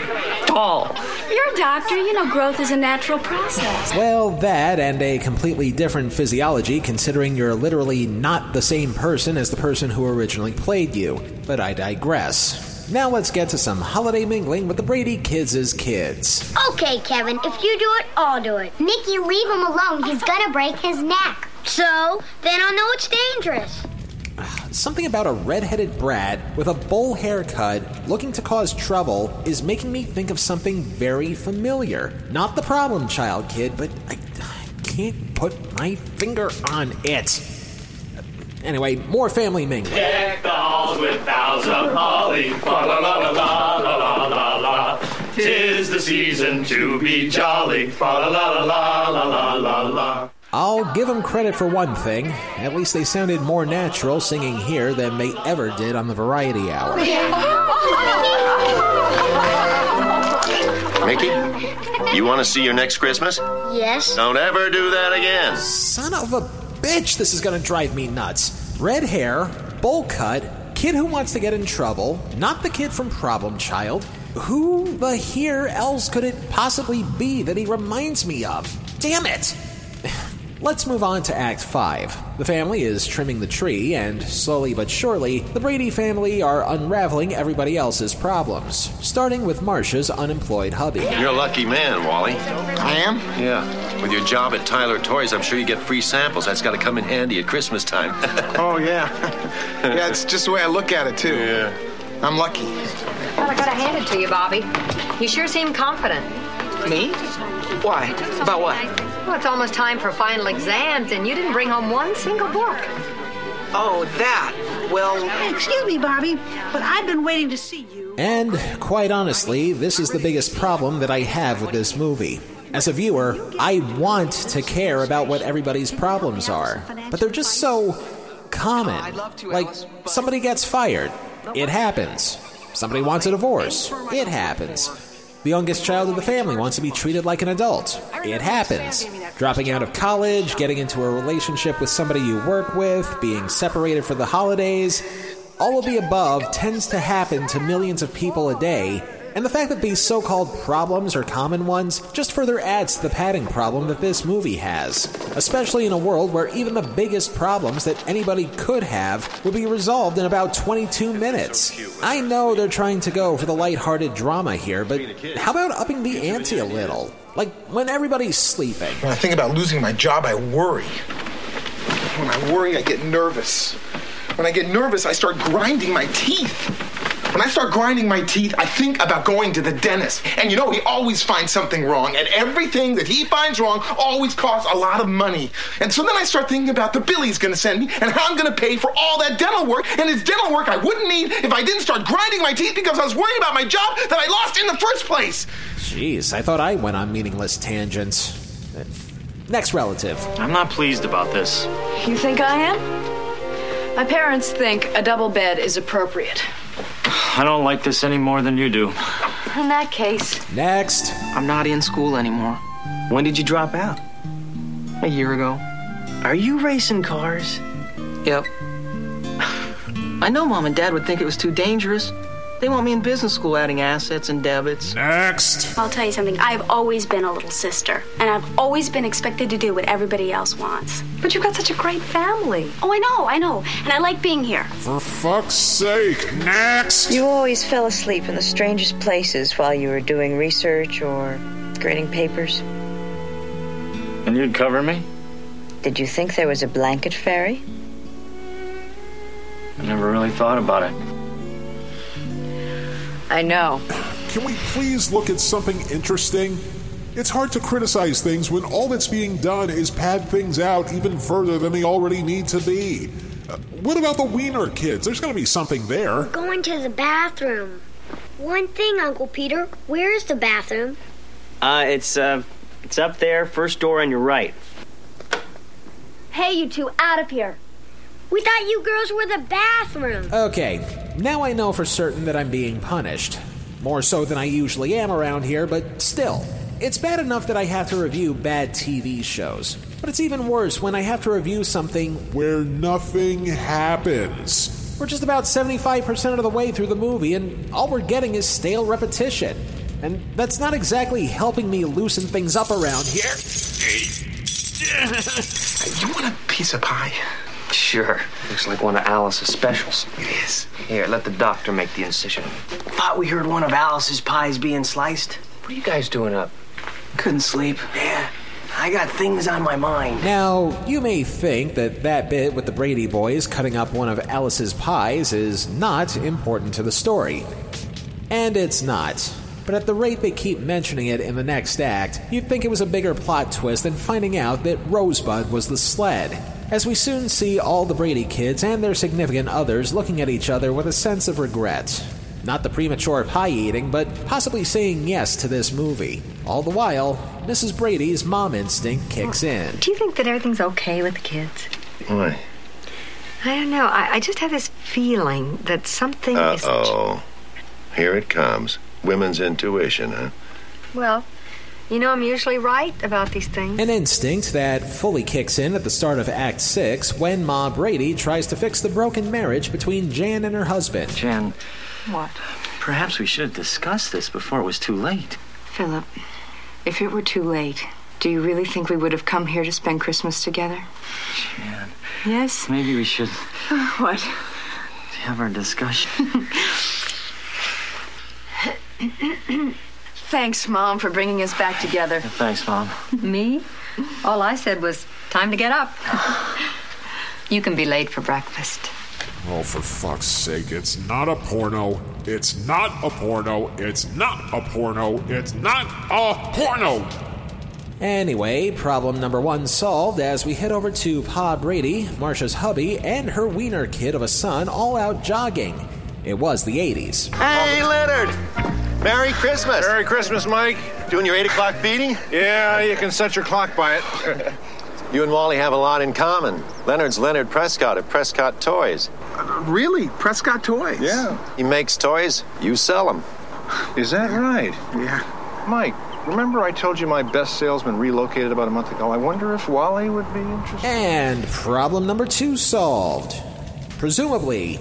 tall? You're a doctor. You know growth is a natural process. Well, that and a completely different physiology, considering you're literally not the same person as the person who originally played you. But I digress. Now let's get to some holiday mingling with the Brady Kids' kids. Okay, Kevin, if you do it, I'll do it. Nikki, leave him alone. He's gonna break his neck. So, then I'll know it's dangerous. Something about a red-headed brat with a bowl haircut looking to cause trouble is making me think of something very familiar. Not the problem child kid, but I, I can't put my finger on it. Anyway, more family mingling. Deck dolls with boughs of holly. La la la la la la la la. Tis the season to be jolly. La la la la la la la la. I'll give them credit for one thing. At least they sounded more natural singing here than they ever did on the Variety Hour. Mickey, you want to see your next Christmas? Yes. Don't ever do that again. Son of a bitch, this is gonna drive me nuts. Red hair, bowl cut, kid who wants to get in trouble, not the kid from Problem Child. Who the here else could it possibly be that he reminds me of? Damn it! Let's move on to Act 5. The family is trimming the tree, and slowly but surely, the Brady family are unraveling everybody else's problems, starting with Marcia's unemployed hubby. You're a lucky man, Wally. I am? Yeah. With your job at Tyler Toys, I'm sure you get free samples. That's got to come in handy at Christmas time. oh, yeah. yeah, it's just the way I look at it, too. Yeah. I'm lucky. Well, I gotta hand it to you, Bobby. You sure seem confident. Me? Why? About what? Well, it's almost time for final exams, and you didn't bring home one single book. Oh, that. Well. Excuse me, Bobby, but I've been waiting to see you. And, quite honestly, this is the biggest problem that I have with this movie. As a viewer, I want to care about what everybody's problems are, but they're just so common. Like, somebody gets fired. It happens. Somebody wants a divorce. It happens. The youngest child of the family wants to be treated like an adult. It happens. Dropping out of college, getting into a relationship with somebody you work with, being separated for the holidays. All of the above tends to happen to millions of people a day, and the fact that these so called problems are common ones just further adds to the padding problem that this movie has, especially in a world where even the biggest problems that anybody could have will be resolved in about 22 minutes. I know they're trying to go for the lighthearted drama here, but how about upping the ante a little? Like when everybody's sleeping. When I think about losing my job, I worry. When I worry, I get nervous. When I get nervous, I start grinding my teeth. When I start grinding my teeth, I think about going to the dentist. And you know, he always finds something wrong. And everything that he finds wrong always costs a lot of money. And so then I start thinking about the bill he's going to send me and how I'm going to pay for all that dental work. And it's dental work I wouldn't need if I didn't start grinding my teeth because I was worried about my job that I lost in the first place. Jeez, I thought I went on meaningless tangents. Next relative. I'm not pleased about this. You think I am? My parents think a double bed is appropriate. I don't like this any more than you do. In that case, Next. I'm not in school anymore. When did you drop out? A year ago. Are you racing cars? Yep. I know mom and dad would think it was too dangerous. They want me in business school adding assets and debits. Next. I'll tell you something. I've always been a little sister, and I've always been expected to do what everybody else wants. But you've got such a great family. Oh, I know, I know. And I like being here. For fuck's sake. Next. You always fell asleep in the strangest places while you were doing research or grading papers. And you'd cover me? Did you think there was a blanket fairy? I never really thought about it. I know. Can we please look at something interesting? It's hard to criticize things when all that's being done is pad things out even further than they already need to be. Uh, what about the Wiener kids? There's going to be something there. Going to the bathroom. One thing, Uncle Peter. Where is the bathroom? Uh, it's, uh, it's up there, first door on your right. Hey, you two, out of here. We thought you girls were the bathroom. Okay, now I know for certain that I'm being punished. More so than I usually am around here, but still. It's bad enough that I have to review bad TV shows, but it's even worse when I have to review something where nothing happens. We're just about 75% of the way through the movie, and all we're getting is stale repetition. And that's not exactly helping me loosen things up around here. You want a piece of pie? Sure. Looks like one of Alice's specials. It is. Here, let the doctor make the incision. Thought we heard one of Alice's pies being sliced. What are you guys doing up? Couldn't sleep. Yeah. I got things on my mind. Now, you may think that that bit with the Brady boys cutting up one of Alice's pies is not important to the story. And it's not. But at the rate they keep mentioning it in the next act, you'd think it was a bigger plot twist than finding out that Rosebud was the sled. As we soon see all the Brady kids and their significant others looking at each other with a sense of regret. Not the premature pie eating, but possibly saying yes to this movie. All the while, Mrs. Brady's mom instinct kicks in. Do you think that everything's okay with the kids? Why? I don't know. I, I just have this feeling that something Uh is. oh. Here it comes. Women's intuition, huh? Well, you know, I'm usually right about these things. An instinct that fully kicks in at the start of Act 6 when Ma Brady tries to fix the broken marriage between Jan and her husband. Jan, What? perhaps we should have discussed this before it was too late. Philip, if it were too late, Do you really think we would have come here to spend Christmas together? Jan, Yes? maybe we should What? have our discussion. Thanks, Mom, for bringing us back together. Thanks, Mom. Me? All I said was, time to get up. You can be late for breakfast. Oh, for fuck's sake, it's not a porno. It's not a porno. It's not a porno. It's not a porno. Anyway, problem number one solved as we head over to Pa Brady, Marcia's hubby, and her wiener kid of a son all out jogging. It was the 80s. Hey, Leonard! Merry Christmas! Merry Christmas, Mike. Doing your 8 o'clock feeding? Yeah, you can set your clock by it. You and Wally have a lot in common. Leonard's Leonard Prescott of Prescott Toys. Uh, really? Prescott Toys? Yeah. He makes toys, you sell them. Is that right? Yeah. Mike, remember I told you my best salesman relocated about a month ago? I wonder if Wally would be interested. And problem number two solved. Presumably,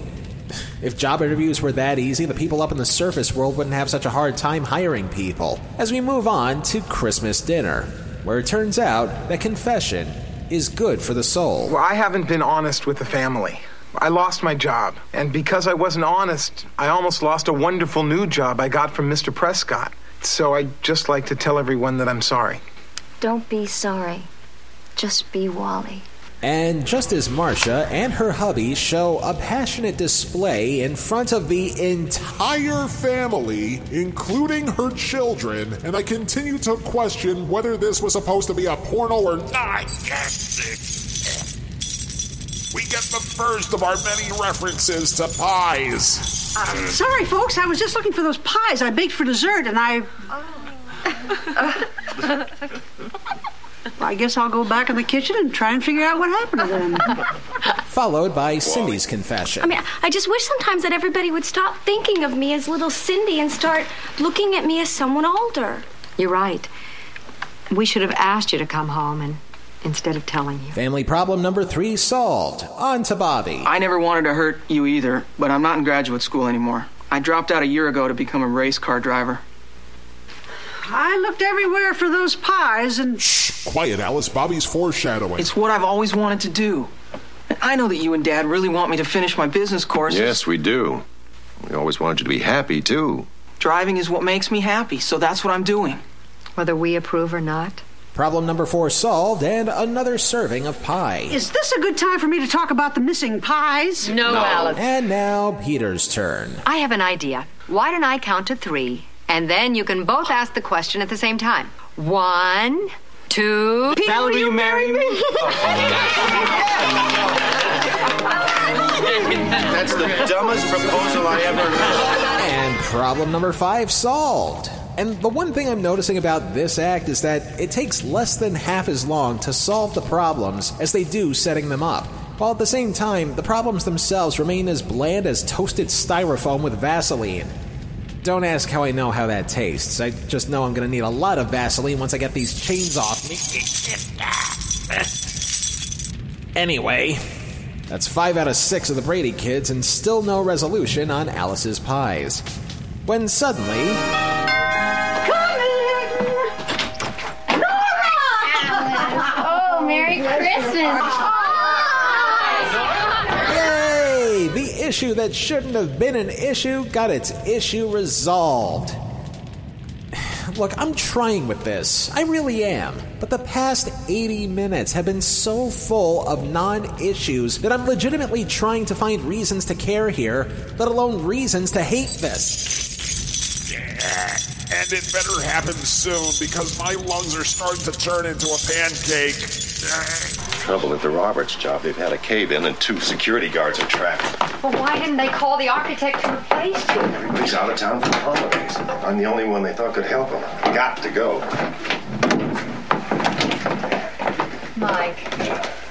if job interviews were that easy, the people up in the surface world wouldn't have such a hard time hiring people. As we move on to Christmas dinner, where it turns out that confession is good for the soul. Well, I haven't been honest with the family. I lost my job. And because I wasn't honest, I almost lost a wonderful new job I got from Mr. Prescott. So I'd just like to tell everyone that I'm sorry. Don't be sorry. Just be Wally. And just as Marcia and her hubby show a passionate display in front of the Entire family, including her children, and I continue to question whether this was supposed to be a porno or not. We get the first of our many references to pies. Sorry, folks. I was just looking for those pies I baked for dessert, and I. I guess I'll go back in the kitchen and try and figure out what happened to them. followed by Cindy's confession. I mean, I just wish sometimes that everybody would stop thinking of me as little Cindy and start looking at me as someone older. You're right. We should have asked you to come home and instead of telling you. Family problem number three solved. On to Bobby. I never wanted to hurt you either, but I'm not in graduate school anymore. I dropped out a year ago to become a race car driver. I looked everywhere for those pies, and Shh! Quiet, Alice. Bobby's foreshadowing. It's what I've always wanted to do. I know that you and Dad really want me to finish my business courses. Yes, we do. We always wanted you to be happy, too. Driving is what makes me happy, so that's what I'm doing. Whether we approve or not. Problem number four solved, and another serving of pie. is this a good time for me to talk about the missing pies? No, Alice. And now Peter's turn. I have an idea. Why don't I count to three, and then you can both ask the question at the same time? One, two. Val, will you marry me? That's the dumbest proposal I ever heard. And problem number five solved. And the one thing I'm noticing about this act is that it takes less than half as long to solve the problems as they do setting them up. While at the same time, the problems themselves remain as bland as toasted styrofoam with Vaseline. Don't ask how I know how that tastes. I just know I'm gonna need a lot of Vaseline once I get these chains off me. Anyway, that's five out of six of the Brady kids, and still no resolution on Alice's pies. When suddenly. Oh, Merry Christmas. Yay! The issue that shouldn't have been an issue got its issue resolved. Look, I'm trying with this. I really am. But the past 80 minutes have been so full of non issues that I'm legitimately trying to find reasons to care here, let alone reasons to hate this. And it better happen soon because my lungs are starting to turn into a pancake. Trouble at the Roberts job. They've had a cave in and two security guards are trapped. Well, why didn't they call the architect to replace you? Everybody's out of town for the holidays. I'm the only one they thought could help them. Got to go. Mike,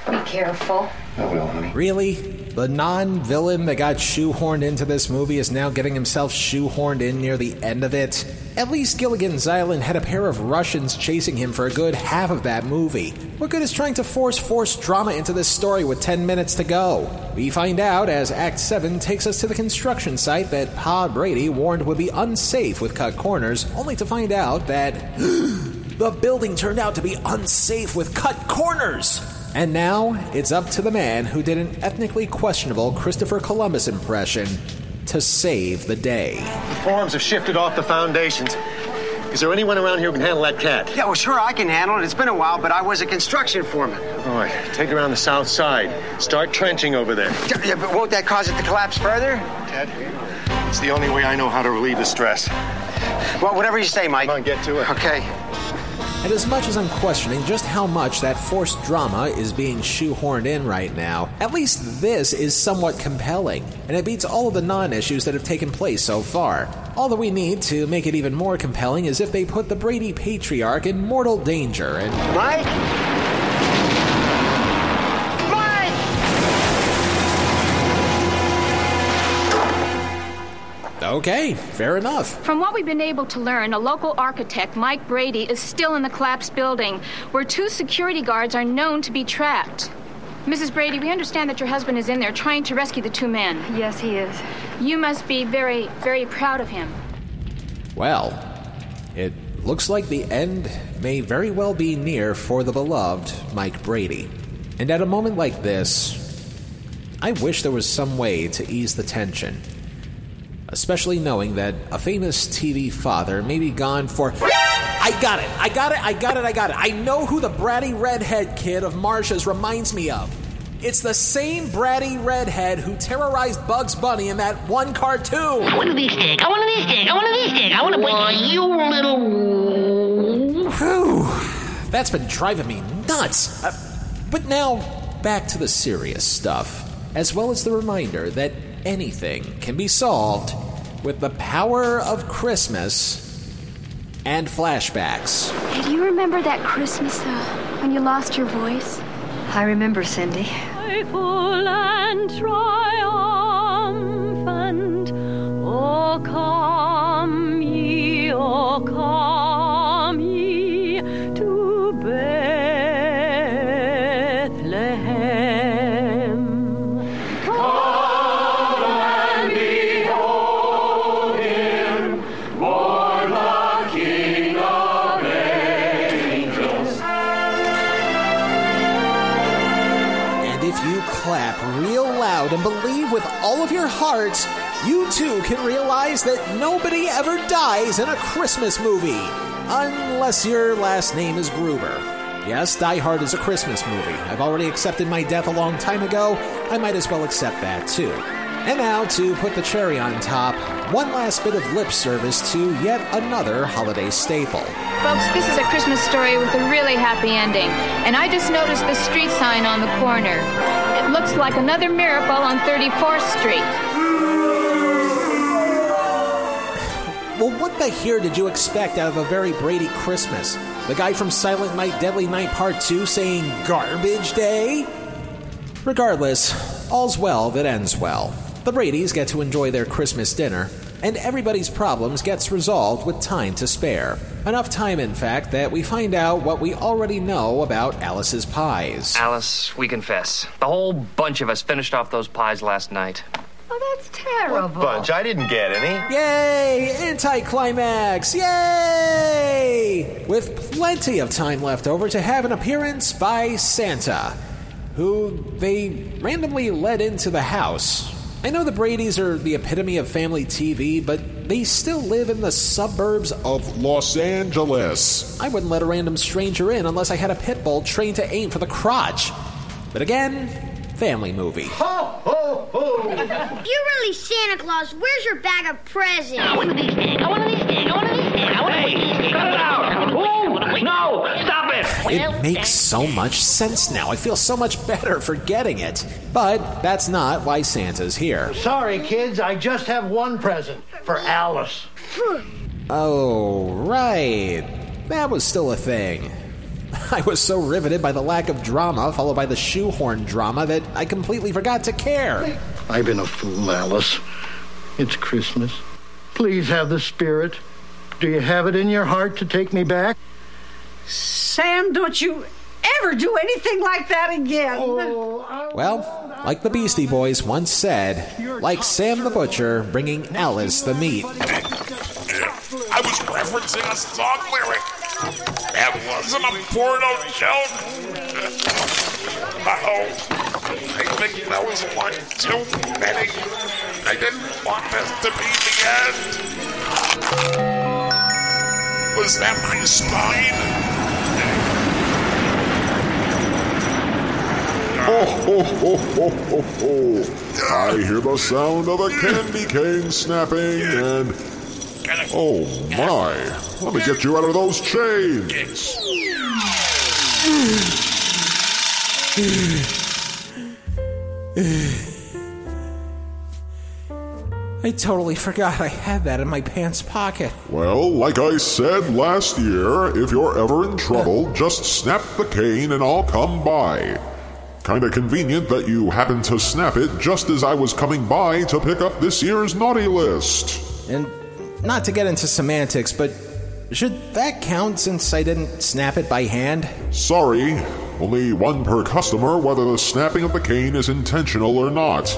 be careful. I will, honey. Really? The non villain that got shoehorned into this movie is now getting himself shoehorned in near the end of it? At least Gilligan's Island had a pair of Russians chasing him for a good half of that movie. What good is trying to force forced drama into this story with 10 minutes to go? We find out as Act 7 takes us to the construction site that Pa Brady warned would be unsafe with cut corners, only to find out that The building turned out to be unsafe with cut corners. And now it's up to the man who did an ethnically questionable Christopher Columbus impression to save the day. The forms have shifted off the foundations. Is there anyone around here who can handle that cat? Yeah, well, sure, I can handle it. It's been a while, but I was a construction foreman. All right, take it around the south side. Start trenching over there. Yeah, yeah, but won't that cause it to collapse further? Ted, it's the only way I know how to relieve the stress. Well, whatever you say, Mike. Come on, get to it. Okay. And as much as I'm questioning just how much that forced drama is being shoehorned in right now, at least this is somewhat compelling, and it beats all of the non issues that have taken place so far. All that we need to make it even more compelling is if they put the Brady patriarch in mortal danger and. Mike? Okay, fair enough. From what we've been able to learn, a local architect, Mike Brady, is still in the collapsed building, where two security guards are known to be trapped. Mrs. Brady, we understand that your husband is in there trying to rescue the two men. Yes, he is. You must be very, very proud of him. Well, it looks like the end may very well be near for the beloved Mike Brady. And at a moment like this, I wish there was some way to ease the tension. Especially knowing that a famous TV father may be gone for. I got it! I got it! I got it! I got it! I know who the bratty redhead kid of Marcia's reminds me of. It's the same bratty redhead who terrorized Bugs Bunny in that one cartoon. I want a these stick. I want a these stick. I want a these stick. I want to play you little. Whew. That's been driving me nuts. Uh, but now, back to the serious stuff, as well as the reminder that anything can be solved with the power of Christmas and flashbacks. Hey, do you remember that Christmas uh, when you lost your voice? I remember, Cindy. Joyful and triumphant, you too can realize that nobody ever dies in a Christmas movie. Unless your last name is Gruber. Yes, Die Hard is a Christmas movie. I've already accepted my death a long time ago. I might as well accept that too. And now, to put the cherry on top, one last bit of lip service to yet another holiday staple. Folks, this is a Christmas story with a really happy ending. And I just noticed the street sign on the corner. It looks like another miracle on 34th Street. Well, what the here did you expect out of a very Brady Christmas? The guy from Silent Night, Deadly Night Part 2 saying Garbage Day? Regardless, all's well that ends well. The Bradys get to enjoy their Christmas dinner, and everybody's problems gets resolved with time to spare. Enough time, in fact, that we find out what we already know about Alice's pies. Alice, we confess. The whole bunch of us finished off those pies last night. Oh, that's terrible. Bunch, I didn't get any. Yay! Anticlimax! Yay! With plenty of time left over to have an appearance by Santa, who they randomly let into the house. I know the Bradys are the epitome of family TV, but they still live in the suburbs of Los Angeles. I wouldn't let a random stranger in unless I had a pit bull trained to aim for the crotch. But again, family movie. Ho, ho, ho. You're really Santa Claus, where's your bag of presents? I want these stick. I want these stick. I want these stick. I want a these stick. Cut it out. Ooh, no, stop it. It makes so much sense now. I feel so much better for getting it. But that's not why Santa's here. Sorry, kids, I just have one present for Alice. Oh, right. That was still a thing. I was so riveted by the lack of drama, followed by the shoehorn drama, that I completely forgot to care. I've been a fool, Alice. It's Christmas. Please have the spirit. Do you have it in your heart to take me back? Sam, don't you ever do anything like that again. Oh, well, like the Beastie Boys once said, like Sam the Butcher bringing Alice the meat. I was referencing a song lyric. That wasn't a porno joke. Uh-oh. I think that was one too many. I didn't want this to be the end. Was that my spine? Ho, ho, ho, ho, ho, ho. I hear the sound of a candy cane snapping and. Oh my! Let me get you out of those chains! I totally forgot I had that in my pants pocket. Well, like I said last year, if you're ever in trouble, uh. just snap the cane and I'll come by. Kinda convenient that you happened to snap it just as I was coming by to pick up this year's naughty list. And not to get into semantics, but should that count since I didn't snap it by hand? Sorry, only one per customer whether the snapping of the cane is intentional or not.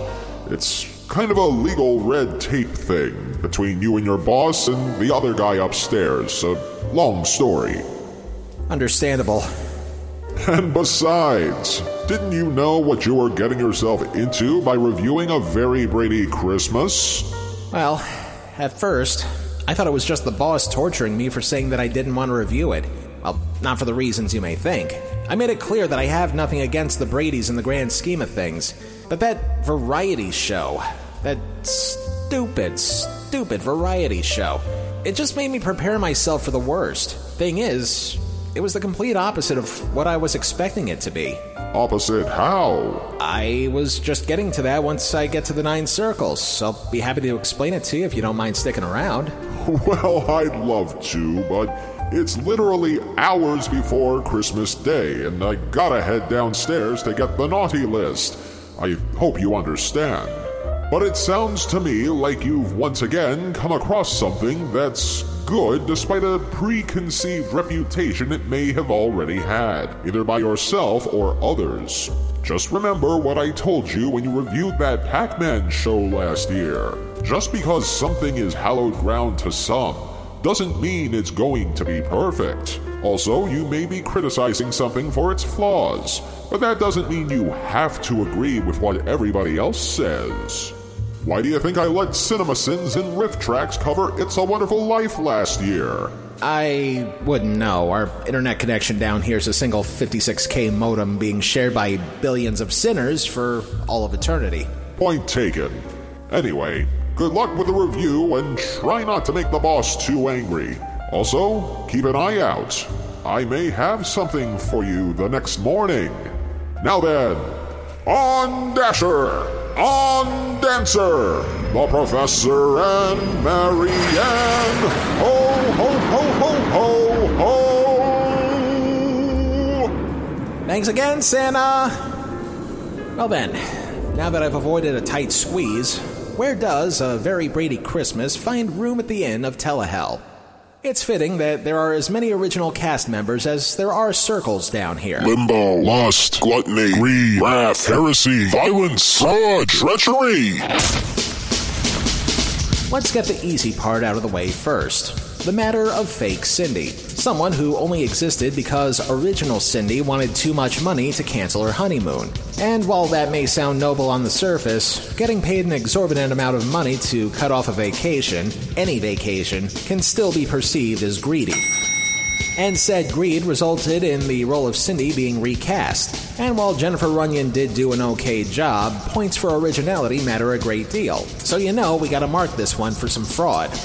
It's kind of a legal red tape thing between you and your boss and the other guy upstairs. A long story. Understandable. And besides, didn't you know what you were getting yourself into by reviewing a very Brady Christmas? Well, at first, I thought it was just the boss torturing me for saying that I didn't want to review it. Well, not for the reasons you may think. I made it clear that I have nothing against the Bradys in the grand scheme of things. But that variety show, that stupid, stupid variety show, it just made me prepare myself for the worst. Thing is, it was the complete opposite of what I was expecting it to be. Opposite how? I was just getting to that once I get to the nine circles. I'll be happy to explain it to you if you don't mind sticking around. Well, I'd love to, but it's literally hours before Christmas Day, and I gotta head downstairs to get the naughty list. I hope you understand. But it sounds to me like you've once again come across something that's good despite a preconceived reputation it may have already had, either by yourself or others. Just remember what I told you when you reviewed that Pac Man show last year. Just because something is hallowed ground to some doesn't mean it's going to be perfect. Also, you may be criticizing something for its flaws, but that doesn't mean you have to agree with what everybody else says. Why do you think I let CinemaSins and RiffTrax cover It's a Wonderful Life last year? I wouldn't know. Our internet connection down here is a single 56k modem being shared by billions of sinners for all of eternity. Point taken. Anyway, good luck with the review and try not to make the boss too angry. Also, keep an eye out. I may have something for you the next morning. Now then, on Dasher, on Dancer, the Professor and Mary Ann. Ho, ho, ho, ho, ho, ho! Thanks again, Santa! Well then, now that I've avoided a tight squeeze, where does a very Brady Christmas find room at the inn of Telehell? It's fitting that there are as many original cast members as there are circles down here. Limbo, lust, gluttony, greed, wrath, heresy, violence, fraud, treachery. Let's get the easy part out of the way first. The matter of fake Cindy. Someone who only existed because original Cindy wanted too much money to cancel her honeymoon. And while that may sound noble on the surface, getting paid an exorbitant amount of money to cut off a vacation, any vacation, can still be perceived as greedy. And said greed resulted in the role of Cindy being recast. And while Jennifer Runyon did do an okay job, points for originality matter a great deal. So you know we gotta mark this one for some fraud.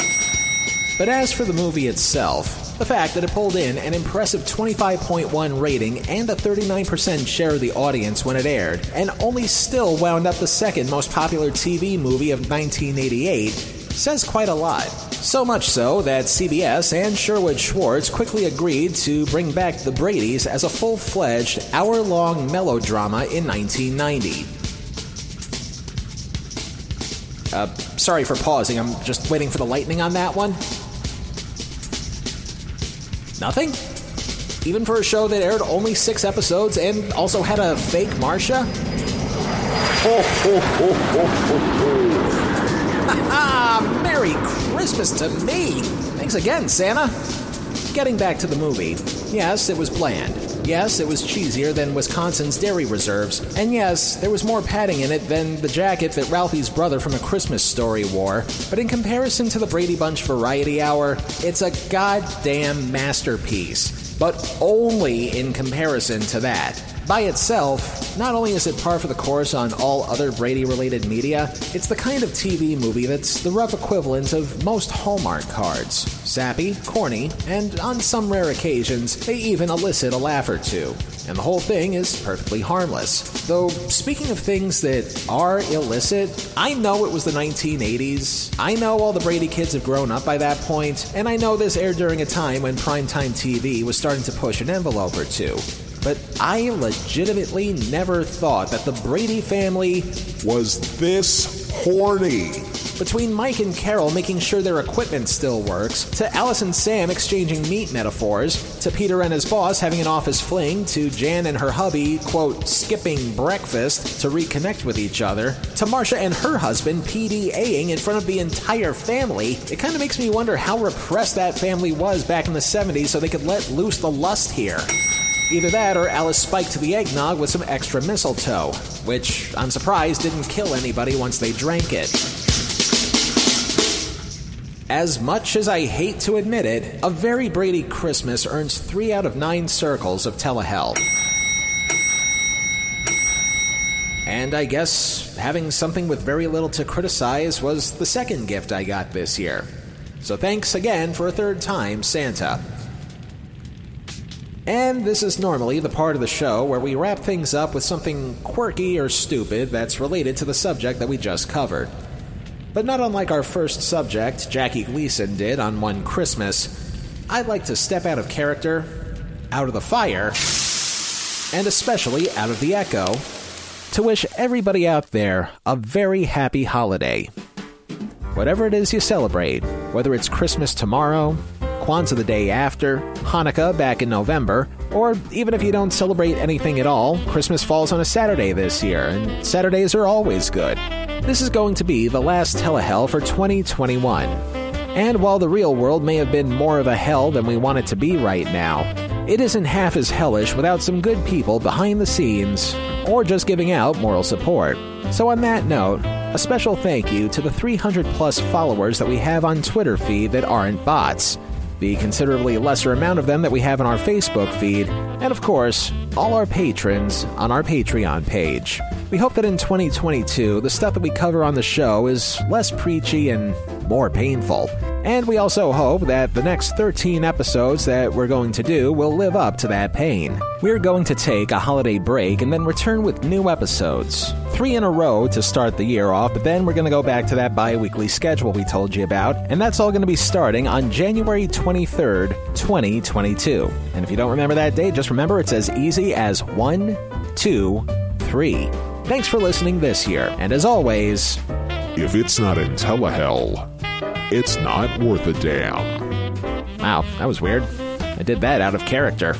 But as for the movie itself, the fact that it pulled in an impressive 25.1 rating and a 39% share of the audience when it aired, and only still wound up the second most popular TV movie of 1988, says quite a lot. So much so that CBS and Sherwood Schwartz quickly agreed to bring back The Brady's as a full fledged, hour long melodrama in 1990. Uh, sorry for pausing, I'm just waiting for the lightning on that one. Nothing? Even for a show that aired only six episodes and also had a fake Marcia? Ho, ho, ho, ho, ho, ho. Merry Christmas to me! Thanks again, Santa. Getting back to the movie, Yes, it was bland. Yes, it was cheesier than Wisconsin's dairy reserves. And yes, there was more padding in it than the jacket that Ralphie's brother from A Christmas Story wore. But in comparison to the Brady Bunch Variety Hour, it's a goddamn masterpiece. But only in comparison to that. By itself, not only is it par for the course on all other Brady related media, it's the kind of TV movie that's the rough equivalent of most Hallmark cards. Sappy, corny, and on some rare occasions, they even elicit a laugh or two. And the whole thing is perfectly harmless. Though, speaking of things that are illicit, I know it was the 1980s. I know all the Brady kids have grown up by that point, and I know this aired during a time when primetime TV was starting to push an envelope or two but I legitimately never thought that the Brady family was this horny. Between Mike and Carol making sure their equipment still works, to Alice and Sam exchanging meat metaphors, to Peter and his boss having an office fling, to Jan and her hubby, quote, skipping breakfast to reconnect with each other, to Marcia and her husband PDAing in front of the entire family, it kind of makes me wonder how repressed that family was back in the 70s so they could let loose the lust here. Either that or Alice spiked the eggnog with some extra mistletoe, which I'm surprised didn't kill anybody once they drank it. As much as I hate to admit it, A Very Brady Christmas earns 3 out of 9 circles of Telehell. And I guess having something with very little to criticize was the second gift I got this year. So thanks again for a third time, Santa. And this is normally the part of the show where we wrap things up with something quirky or stupid that's related to the subject that we just covered. But not unlike our first subject, Jackie Gleason did on one Christmas, I'd like to step out of character, out of the fire, and especially out of the echo, to wish everybody out there a very happy holiday. Whatever it is you celebrate, whether it's Christmas tomorrow, Kwanzaa the day after, Hanukkah back in November, or even if you don't celebrate anything at all, Christmas falls on a Saturday this year, and Saturdays are always good. This is going to be the last telehell for 2021. And while the real world may have been more of a hell than we want it to be right now, it isn't half as hellish without some good people behind the scenes or just giving out moral support. So, on that note, a special thank you to the 300 plus followers that we have on Twitter feed that aren't bots the considerably lesser amount of them that we have on our Facebook feed, and of course, all our patrons on our Patreon page. We hope that in 2022, the stuff that we cover on the show is less preachy and more painful. And we also hope that the next 13 episodes that we're going to do will live up to that pain. We're going to take a holiday break and then return with new episodes. Three in a row to start the year off, but then we're going to go back to that bi weekly schedule we told you about, and that's all going to be starting on January 23rd, 2022. And if you don't remember that date, just remember it's as easy as one, two, three. Thanks for listening this year, and as always, if it's not in telehell, it's not worth a damn. Wow, that was weird. I did that out of character.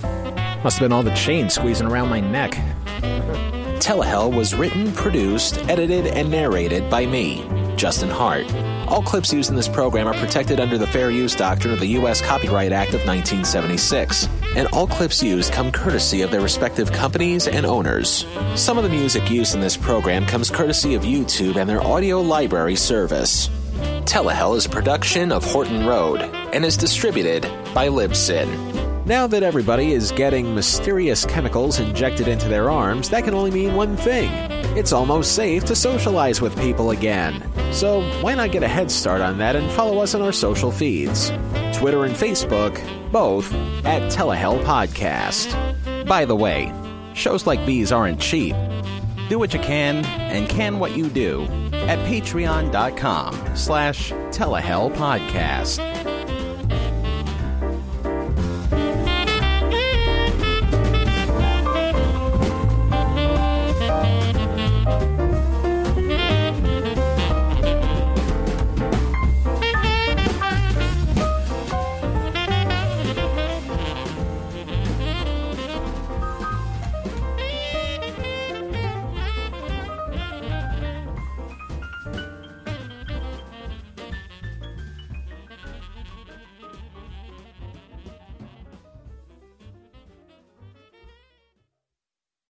Must have been all the chain squeezing around my neck. Telehell was written, produced, edited, and narrated by me, Justin Hart. All clips used in this program are protected under the Fair Use Doctrine of the U.S. Copyright Act of 1976, and all clips used come courtesy of their respective companies and owners. Some of the music used in this program comes courtesy of YouTube and their audio library service. Telehell is a production of Horton Road and is distributed by Libsyn. Now that everybody is getting mysterious chemicals injected into their arms, that can only mean one thing. It's almost safe to socialize with people again. So why not get a head start on that and follow us on our social feeds? Twitter and Facebook, both at Telehell Podcast. By the way, shows like these aren't cheap. Do what you can and can what you do at patreon.com slash telehell podcast.